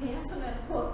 Pensa né? Pô,